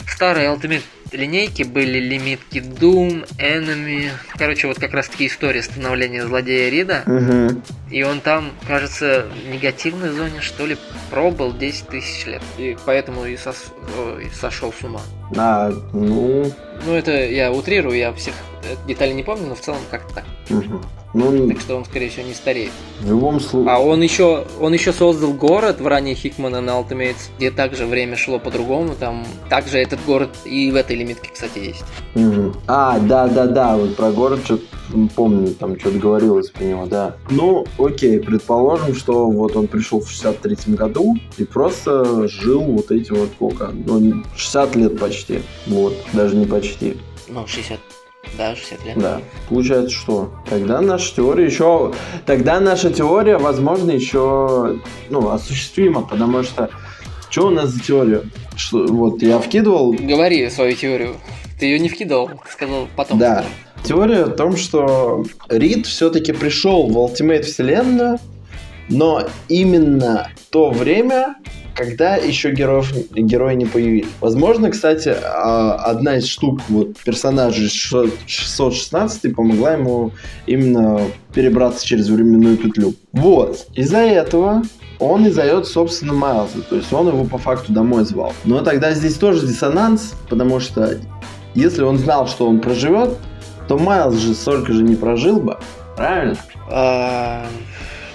старые Ultimate линейки были лимитки Doom, Enemy. Короче, вот как раз таки история становления злодея Рида. Угу. И он там, кажется, в негативной зоне, что ли, пробыл 10 тысяч лет. И поэтому и, сос- ой, сошел с ума. А, ну, Ну, это я утрирую, я всех э, деталей не помню, но в целом как-то так. мгм. ну, Так что он, скорее всего, не стареет. в любом случае. А он еще, он еще создал город в ранее Хикмана на Ultimates, где также время шло по-другому. Там также этот город и в этой лимитке, кстати, есть. Мгм. А, да, да, да, вот про город что-то помню, там что-то говорилось про него, да. Ну, окей, предположим, что вот он пришел в 63 году и просто жил вот эти вот сколько, ну, 60 лет почти, вот, даже не почти, Ну, 60, да, 60 лет. да. Получается, что? Тогда наша теория еще, тогда наша теория, возможно, еще, ну, осуществима, потому что, что у нас за теория? Что, вот я вкидывал Говори свою теорию. Ты ее не вкидывал, ты сказал потом. Да. Теория о том, что Рид все-таки пришел в Ultimate вселенную, но именно то время, когда еще героев, герои не появились. Возможно, кстати, а, одна из штук вот персонажей 616 помогла ему именно перебраться через временную петлю. Вот. Из-за этого он и зовет, собственно, Майлза. То есть он его по факту домой звал. Но тогда здесь тоже диссонанс, потому что если он знал, что он проживет, то Майлз же столько же не прожил бы. Правильно? А,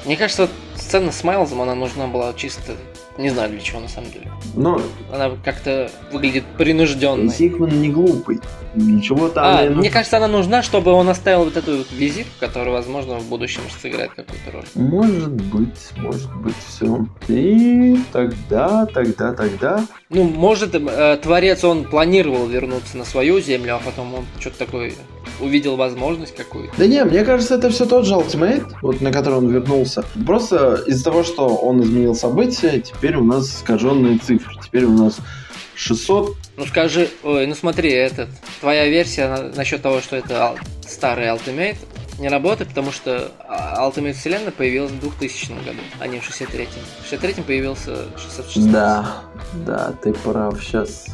Мне кажется, сцена с Майлзом, она нужна была чисто... Не знаю для чего на самом деле. Но Она как-то выглядит принужденной. Хикман не глупый. Ничего там А, не... мне кажется, она нужна, чтобы он оставил вот эту вот визитку, которая, возможно, в будущем сыграет какую-то роль. Может быть, может быть, все. И тогда, тогда, тогда... Ну, может, э, творец, он планировал вернуться на свою землю, а потом он что-то такое увидел возможность какую-то. Да не, мне кажется, это все тот же Ultimate, вот на который он вернулся. Просто из-за того, что он изменил события, теперь у нас искаженные цифры. Теперь у нас 600... Ну скажи, ой, ну смотри, этот, твоя версия на- насчет того, что это старый Ultimate, не работает, потому что а, Ultimate Вселенная появилась в 2000 году, а не в 63-м. В 63-м появился 616. Да, да, ты прав, сейчас.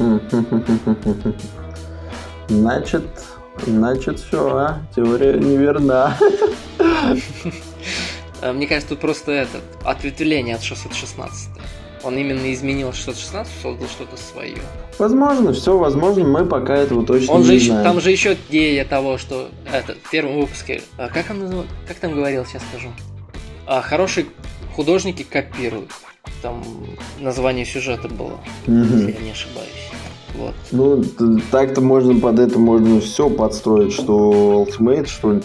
<laughs> Значит, значит, все, а? Теория неверна. Э, <laughs> Мне кажется, тут просто этот, ответвление от 616. Он именно изменил 616, создал что-то свое. Возможно, все возможно, мы пока этого точно Он не же еще, знаем. там же еще идея того, что это, в первом выпуске, а как он как там говорил, сейчас скажу. А, хорошие художники копируют. Там название сюжета было, если я не ошибаюсь. Вот. Ну, так-то можно под это можно все подстроить, что Ultimate, что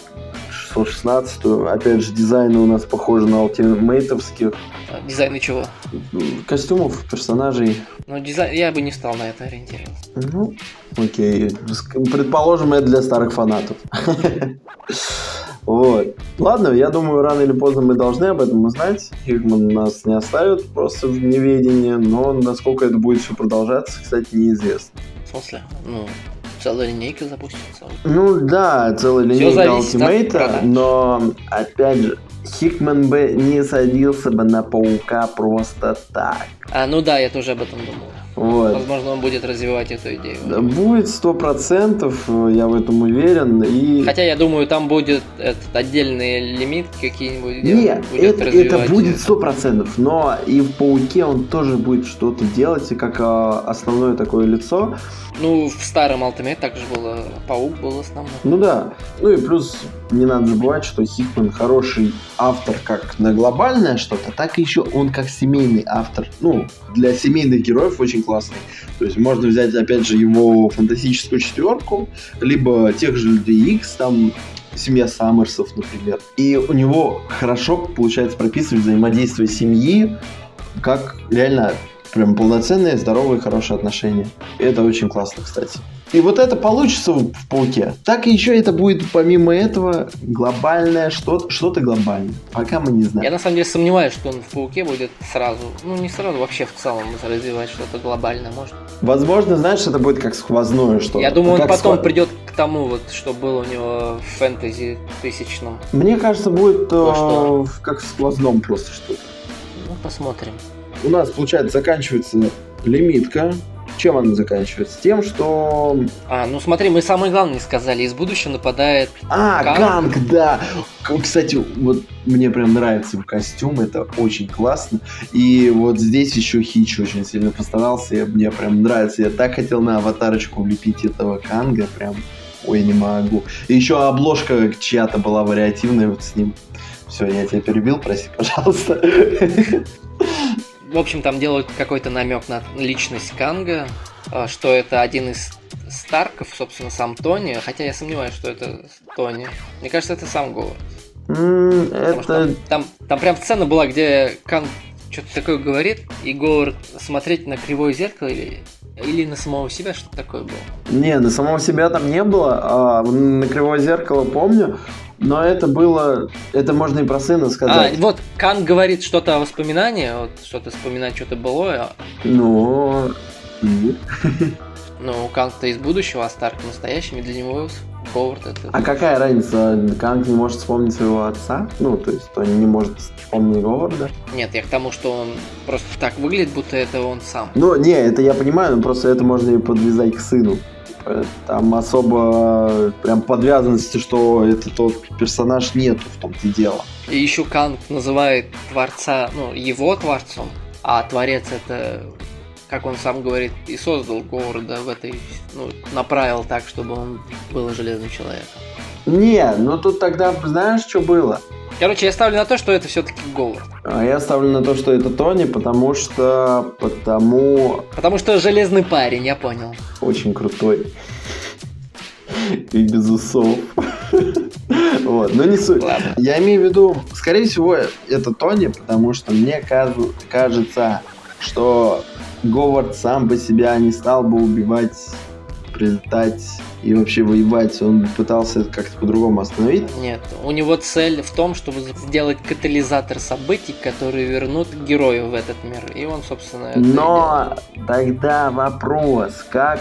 616. Опять же, дизайны у нас похожи на ультимейтовских. А, Дизайны чего? Костюмов, персонажей. Ну, дизайн, я бы не стал на это ориентироваться. Ну, окей. Предположим, это для старых фанатов. <laughs> Вот. Ладно, я думаю, рано или поздно мы должны об этом узнать. Хигман нас не оставит просто в неведении, но насколько это будет все продолжаться, кстати, неизвестно. В смысле? Ну, целая линейка запустится. Ну да, целая линейка ультимейта, но опять же, Хикман бы не садился бы на паука просто так. А, ну да, я тоже об этом думал. Вот. Возможно, он будет развивать эту идею. Будет сто процентов, я в этом уверен. И Хотя я думаю, там будет этот, отдельные лимитки какие-нибудь. Нет, будет это, это будет сто процентов, но и в Пауке он тоже будет что-то делать, и как а, основное такое лицо. Ну, в старом Ultimate также было Паук был основной. Ну да. Ну и плюс не надо забывать, что Хикман хороший автор как на глобальное что-то, так и еще он как семейный автор. Ну, для семейных героев очень классный. То есть можно взять, опять же, его фантастическую четверку, либо тех же Людей Икс, там семья Саммерсов, например. И у него хорошо получается прописывать взаимодействие семьи, как реально прям полноценные, здоровые, хорошие отношения. Это очень классно, кстати. И вот это получится в Пауке. Так и еще это будет, помимо этого, глобальное что-то, что-то глобальное. Пока мы не знаем. Я на самом деле сомневаюсь, что он в Пауке будет сразу, ну не сразу, вообще в целом развивать что-то глобальное, может. Возможно, знаешь, это будет как сквозное что-то. Я думаю, он Как потом сква- придет к тому, вот, что было у него в фэнтези тысячном. Мне кажется, будет э, что? как в сквозном просто что-то. Ну, посмотрим. У нас, получается, заканчивается лимитка. Чем она заканчивается? Тем, что... А, ну смотри, мы самое главное сказали. Из будущего нападает... А, Канг? Канг, да! Кстати, вот мне прям нравится его костюм, это очень классно. И вот здесь еще Хитч очень сильно постарался, и мне прям нравится. Я так хотел на аватарочку влепить этого Канга, прям... Ой, не могу. И еще обложка чья-то была вариативная вот с ним. Все, я тебя перебил, прости, пожалуйста. <laughs> В общем, там делают какой-то намек на личность Канга, а, что это один из Старков, собственно, сам Тони, хотя я сомневаюсь, что это Тони. Мне кажется, это сам Потому что Это... там, там, там прям сцена была, где Канг что-то такое говорит, и Говард смотреть на кривое зеркало или, или на самого себя, что такое было. Не, на самого себя там не было, а на кривое зеркало помню, но это было, это можно и про сына А, сказать. вот Канг говорит что-то о воспоминании, вот что-то вспоминать, что-то было, Ну, ну, Канг-то из будущего, а Старк настоящий, и для него Говард это... а какая разница, Канг не может вспомнить своего отца? Ну, то есть он не может вспомнить Говарда? Нет, я к тому, что он просто так выглядит, будто это он сам. Ну, не, это я понимаю, но просто это можно и подвязать к сыну. Там особо прям подвязанности, что это тот персонаж нету в том-то дело. И еще Канг называет Творца, ну, его Творцом, а Творец это, как он сам говорит, и создал Говарда в этой, ну, направил так, чтобы он был железным человеком. Не, ну тут тогда знаешь, что было? Короче, я ставлю на то, что это все-таки Говард. А я ставлю на то, что это Тони, потому что... Потому... Потому что железный парень, я понял. Очень крутой. И без усов. Вот, но не суть. Ладно. Я имею в виду, скорее всего, это Тони, потому что мне кажется, что Говард сам по себе не стал бы убивать, прилетать и вообще воевать. Он пытался как-то по-другому остановить. Нет, у него цель в том, чтобы сделать катализатор событий, которые вернут героя в этот мир. И он, собственно, это. Но тогда вопрос, как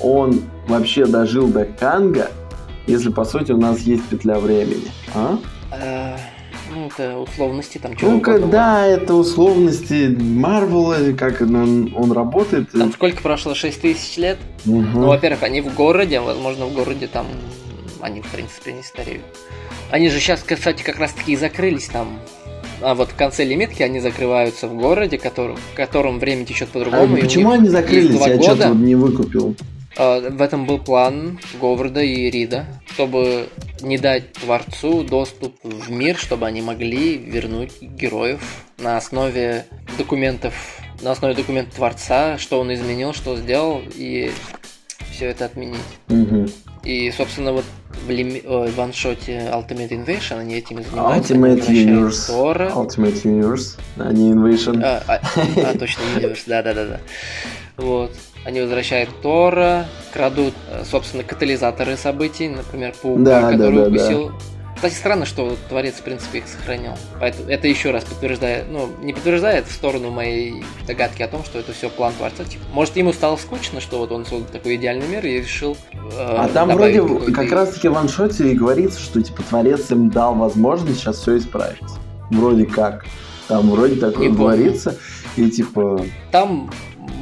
он вообще дожил до Канга, если по сути у нас есть петля времени, а? Ну, это условности там чего Ну, угодно когда это условности Марвела, как он, он работает. Там сколько прошло? 6 тысяч лет? Мгм. Ну, во-первых, они в городе, возможно, в городе там они, в принципе, не стареют. Они же сейчас, кстати, как раз таки и закрылись там. А вот в конце лимитки они закрываются в городе, который, в котором время течет А по-другому. у почему они закрылись? Я что-то года. вот не выкупил. Э, В этом был план Говарда и Рида, чтобы не дать Творцу доступ в мир, чтобы они могли вернуть героев на основе документов, на основе документов Творца, что он изменил, что сделал, и все это отменить. Мгм. И, собственно, вот в, лими- ой, в ваншоте Ultimate Invasion они этим занимаются. Ultimate Universe. Тора. Ultimate Universe, а не Invasion. А, а, а, точно, <laughs> Universe, да-да-да-да. Вот. Они возвращают Тора, крадут, э, собственно, катализаторы событий, например, Паука, Да, да, который да, укусил. Кстати, странно, что Творец, в принципе, их сохранил. Поэтому это еще раз подтверждает, ну, не подтверждает в сторону моей догадки о том, что это все план Творца. Типа, может, ему стало скучно, что вот он создал такой идеальный мир и решил э, А там вроде как раз таки в ваншоте и говорится, что типа творец им дал возможность сейчас все исправить. Вроде как. Там вроде такое говорится. И типа. Там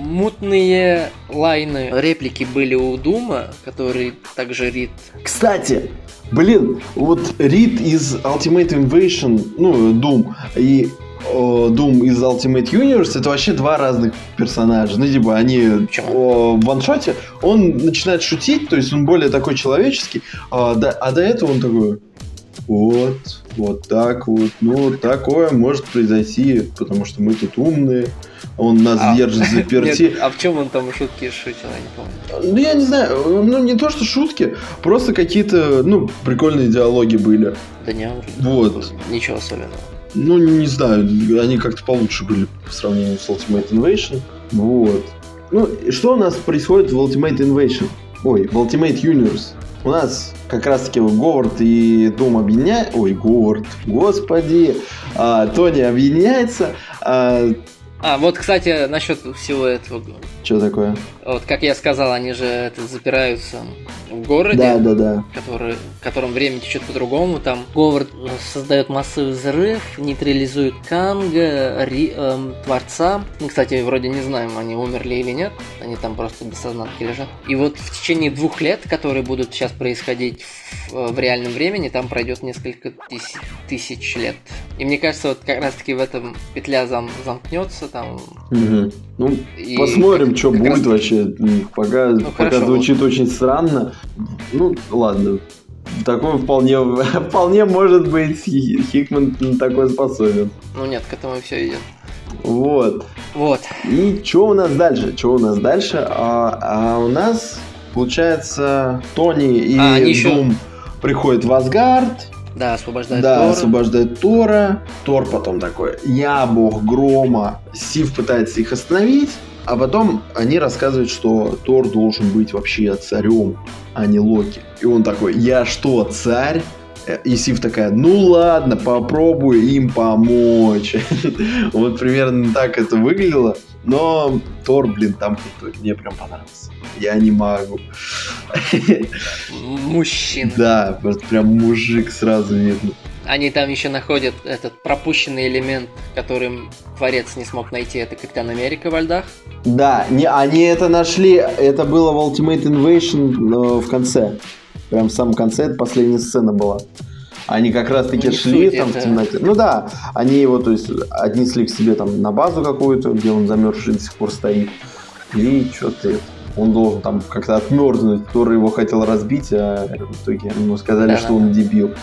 мутные лайны, реплики были у Дума, который также Рид. Кстати, блин, вот Рид из Ultimate Invasion, ну, Doom, и Doom из Ultimate Universe это вообще два разных персонажа. Ну, типа, они Почему? в ваншоте, он начинает шутить, то есть он более такой человеческий, а до, а до этого он такой, вот, вот так вот, ну, такое может произойти, потому что мы тут умные, он нас А. держит заперти. <laughs> Нет, а в чем он там шутки шутил, я не помню. Ну, я не знаю, ну, не то, что шутки, просто какие-то, ну, прикольные диалоги были. Да не, Вот. ничего особенного. Ну, не знаю, они как-то получше были по сравнению с Ultimate Invasion. Вот. Ну, что у нас происходит в Ultimate Invasion? Ой, в Ultimate Universe. У нас как раз-таки Говард и Дом объединяют... Ой, Говард, господи. А, Тони объединяется. А, а, вот, кстати, насчет всего этого. Что такое? Вот, как я сказал, они же это, запираются в городе, да, да, да. Который, в котором время течет по-другому. Там Говард создает массовый взрыв, нейтрализует Канга, Ри, эм, Творца. Мы, кстати, вроде не знаем, они умерли или нет. Они там просто без сознанки лежат. И вот в течение двух лет, которые будут сейчас происходить в, э, в реальном времени, там пройдет несколько тысяч, тысяч лет. И мне кажется, вот как раз-таки в этом петля зам, замкнется там. Угу. Ну, и посмотрим, <laughs> что будет раз... вообще. Пока, ну, пока хорошо, звучит вот. очень странно. Ну, ладно. Такое вполне, <laughs> вполне может быть Хикман на такой способен. Ну нет, к этому все идет. Вот. Вот. И что у нас дальше? Что у нас дальше? А, а у нас, получается, Тони и а, Дум еще... приходят в Асгард. Да, освобождает да, Тора. освобождает Тора. Тор потом такой, я бог грома. Сив пытается их остановить. А потом они рассказывают, что Тор должен быть вообще царем, а не Локи. И он такой, я что, царь? И Сив такая, ну ладно, попробую им помочь. <laughs> Вот примерно так это выглядело. Но Тор, блин, там крутой. Мне прям понравился. Я не могу. Мужчина. Да, прям мужик сразу видно. Они там еще находят этот пропущенный элемент, которым Творец не смог найти. Это Капитан Америка во льдах. Да, не, они это нашли. Это было в Ultimate Invasion в конце. Прям в самом конце, это последняя сцена была. Они как раз таки ну, шли там это... в темноте. Ну да, они его, то есть, отнесли к себе там на базу какую-то, где он замерзший до сих пор стоит. И что-то он должен там как-то отмерзнуть, который его хотел разбить, а в итоге ему сказали, да, что он дебил.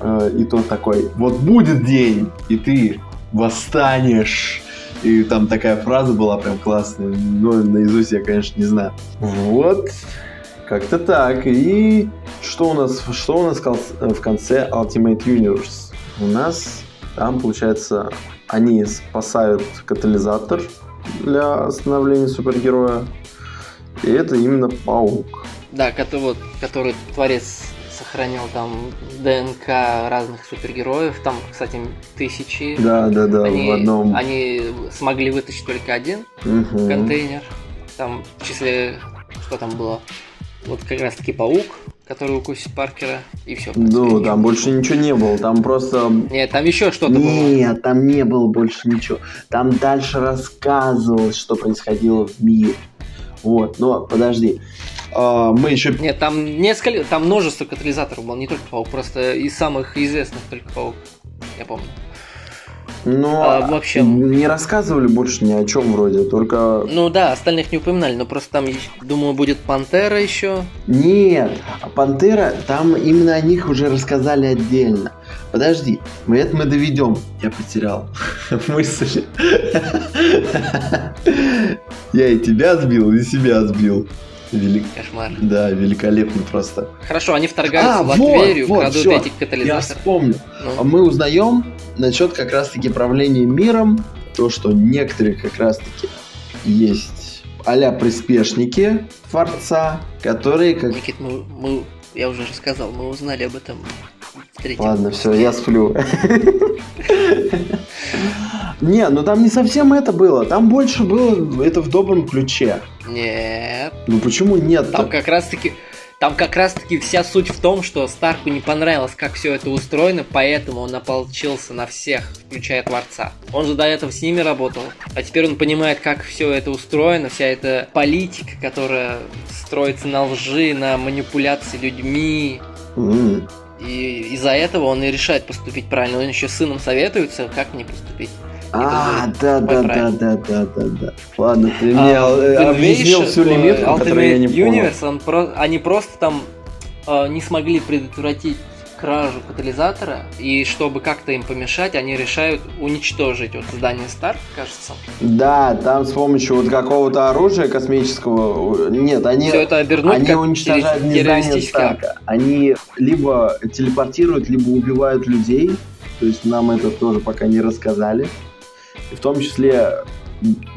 Э, и тот такой, вот будет день, и ты восстанешь. И там такая фраза была прям классная, но наизусть я, конечно, не знаю. Вот, как-то так. И что у нас, что у нас в конце Ultimate Universe? У нас там, получается, они спасают катализатор для становления супергероя. И это именно паук. Да, который, вот, который творец сохранил там ДНК разных супергероев. Там, кстати, тысячи. Да, да, да, они, в одном. Они смогли вытащить только один угу. контейнер. Там в числе, что там было? Вот как раз таки паук, который укусит Паркера, и все. Ну, там больше ничего не было, там просто... Нет, там еще что-то было. Нет, там не было больше ничего. Там дальше рассказывалось, что происходило в мире. Вот, но подожди. А, мы еще... Нет, там несколько, там множество катализаторов было, не только паук, просто из самых известных только паук, я помню. Но а, в общем... не рассказывали больше ни о чем вроде, только... Ну да, остальных не упоминали, но просто там, думаю, будет Пантера еще. Нет, а Пантера, там именно о них уже рассказали отдельно. Подожди, мы это мы доведем. Я потерял <laughs> мысль. Я и тебя сбил, и себя сбил. Велик... Кошмар. Да, великолепно просто. Хорошо, они вторгаются а, в Латверию, вот, крадут все. эти катализаторы. Я вспомнил. Ну. Мы узнаем насчет как раз-таки правления миром, то, что некоторые как раз-таки есть а приспешники Творца, которые как... Никит, мы, мы, я уже рассказал, мы узнали об этом Ладно, все, я сплю. Не, ну там не совсем это было. Там больше было это в добром ключе. Нет. Ну почему нет? Там как раз таки. Там как раз таки вся суть в том, что Старку не понравилось, как все это устроено, поэтому он ополчился на всех, включая Творца. Он же до этого с ними работал, а теперь он понимает, как все это устроено, вся эта политика, которая строится на лжи, на манипуляции людьми. Mm. И из-за этого он и решает поступить правильно. Он еще с сыном советуется, как мне поступить. А, да, да, да, да, да, да, да. Ладно, ты мне а, объяснил всю лимитку, которую я не понял. Universe, они просто там э, не смогли предотвратить кражу катализатора, и чтобы как-то им помешать, они решают уничтожить вот здание Старк, кажется. Да, там с помощью вот какого-то оружия космического... Нет, они, Все это обернуть они уничтожают не здание Старка. Они либо телепортируют, либо убивают людей, То есть нам это тоже пока не рассказали. И в том числе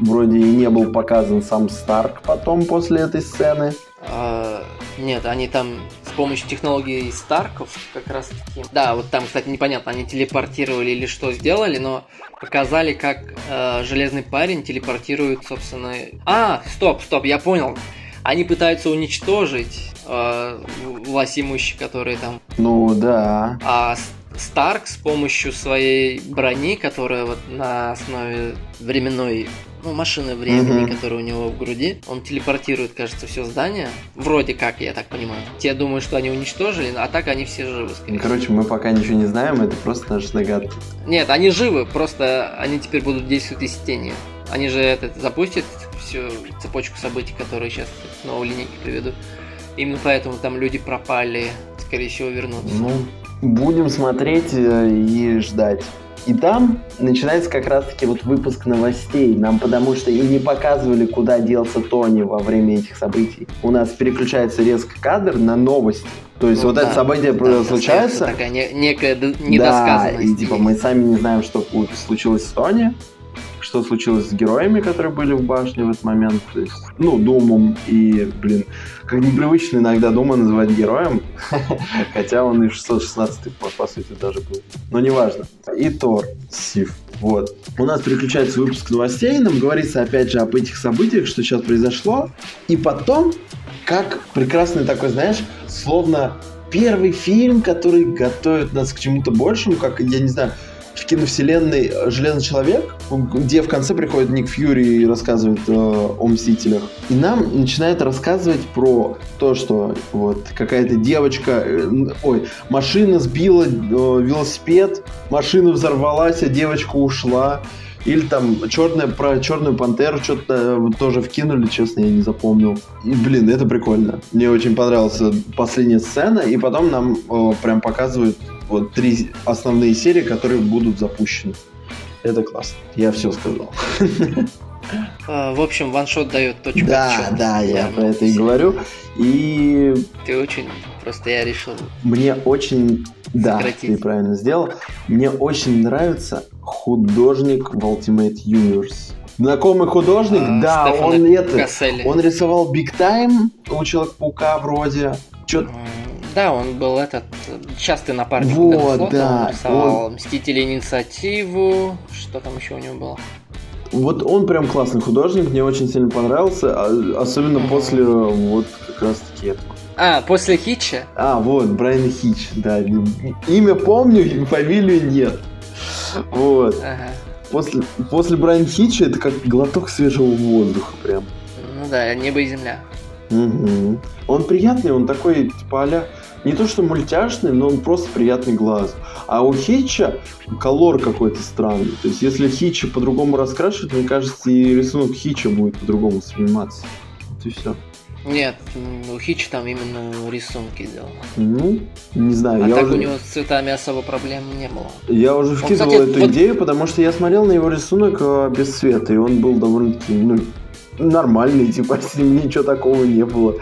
вроде и не был показан сам Старк потом после этой сцены. А, нет, они там с помощью технологии Старков как раз таки... Да, вот там, кстати, непонятно, они телепортировали или что сделали, но показали, как э, Железный парень телепортирует, собственно... А, стоп, стоп, я понял. Они пытаются уничтожить э, власть имущих, которые там... Ну, да. А Старк с помощью своей брони, которая вот на основе временной ну, машины времени, угу. которая у него в груди, он телепортирует, кажется, все здание. Вроде как, я так понимаю. Те думают, что они уничтожили, а так они все живы. Ну, короче, мы пока ничего не знаем, это просто наши догадки. Нет, они живы, просто они теперь будут действовать из тени. Они же это запустят всю цепочку событий, которые сейчас к новой линейке приведут. Именно поэтому там люди пропали, скорее всего, вернутся. Ну, будем смотреть э, и ждать. И там начинается как раз-таки вот выпуск новостей. Нам потому что и не показывали, куда делся Тони во время этих событий. У нас переключается резко кадр на новости. То есть ну, вот да, это событие да, случается. Такая не, некая недосказанность. Да, и типа мы сами не знаем, что случилось с Тони что случилось с героями, которые были в башне в этот момент. То есть, ну, Думом и, блин, как непривычно иногда Дума называть героем, <laughs> хотя он и 616 по, по сути даже был. Но неважно. И Тор, Сив. Вот. У нас переключается выпуск новостей, нам говорится опять же об этих событиях, что сейчас произошло. И потом, как прекрасный такой, знаешь, словно первый фильм, который готовит нас к чему-то большему, как, я не знаю, в киновселенной Железный Человек, где в конце приходит Ник Фьюри и рассказывает э, о Мстителях. И нам начинает рассказывать про то, что вот какая-то девочка, э, ой, машина сбила э, велосипед, машина взорвалась, а девочка ушла. Или там черная, про черную пантеру что-то э, тоже вкинули, честно, я не запомнил. И, блин, это прикольно. Мне очень понравилась последняя сцена, и потом нам о, прям показывают вот три основные серии, которые будут запущены. Это классно. Я все сказал. А, в общем, ваншот дает точку Да, да, я про это и говорю. И... Ты очень... Просто я решил... Мне очень... Да, ты правильно сделал. Мне очень нравится художник в Ultimate Universe. Знакомый художник, а, да, Стефана он это, он рисовал Big Time у Человека-паука вроде. Чё... Да, он был этот частый напарник вот, да. Он рисовал он... Мстители инициативу, что там еще у него было. Вот он прям классный художник, мне очень сильно понравился, а, особенно mm-hmm. после вот как раз таки этого. А, после Хитча? А, вот, Брайан Хитч, да. Имя помню, фамилию нет. Вот. Ага. После, после Брайан Хитча это как глоток свежего воздуха прям. Ну да, небо и земля. Угу. Он приятный, он такой, типа, а не то что мультяшный, но он просто приятный глаз. А у Хитча колор какой-то странный. То есть, если Хитча по-другому раскрашивать, мне кажется, и рисунок Хитча будет по-другому восприниматься. Вот и все. Нет, у Хитча там именно рисунки делал. Ну, не знаю. А я так уже... у него с цветами особо проблем не было. Я уже вкидывал он, кстати, эту вот... идею, потому что я смотрел на его рисунок а, без цвета, и он был довольно-таки, ну, нормальный, типа, <laughs> с ним ничего такого не было.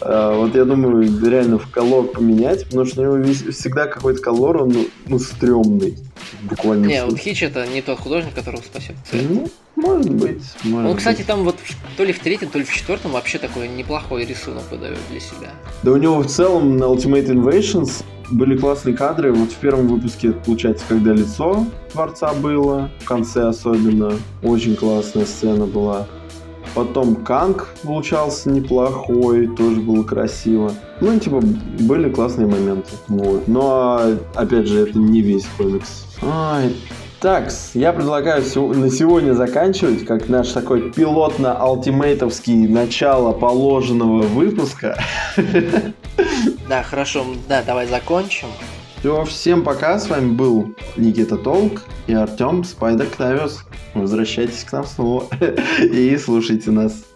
А, вот я думаю, реально в колор поменять, потому что у него весь, всегда какой-то колор, он, ну, стрёмный. Буквально. Не, вот Хич это не тот художник, которого спасет цвет. Ну, может быть. Может он, кстати, быть. там вот то ли в третьем, то ли в четвертом вообще такой неплохой рисунок выдает для себя. Да у него в целом на Ultimate Invasions были классные кадры. Вот в первом выпуске, получается, когда лицо Творца было, в конце особенно. Очень классная сцена была. Потом Канг получался неплохой, тоже было красиво. Ну, типа, были классные моменты. Вот. Но, опять же, это не весь комикс. Ай, так, я предлагаю на сегодня заканчивать, как наш такой пилотно-алтимейтовский начало положенного выпуска. <laughs> Да, хорошо, да, давай закончим. Все, всем пока, с вами был Никита Толк и Артем Спайдер Кнавиус. Возвращайтесь к нам снова <laughs> и слушайте нас.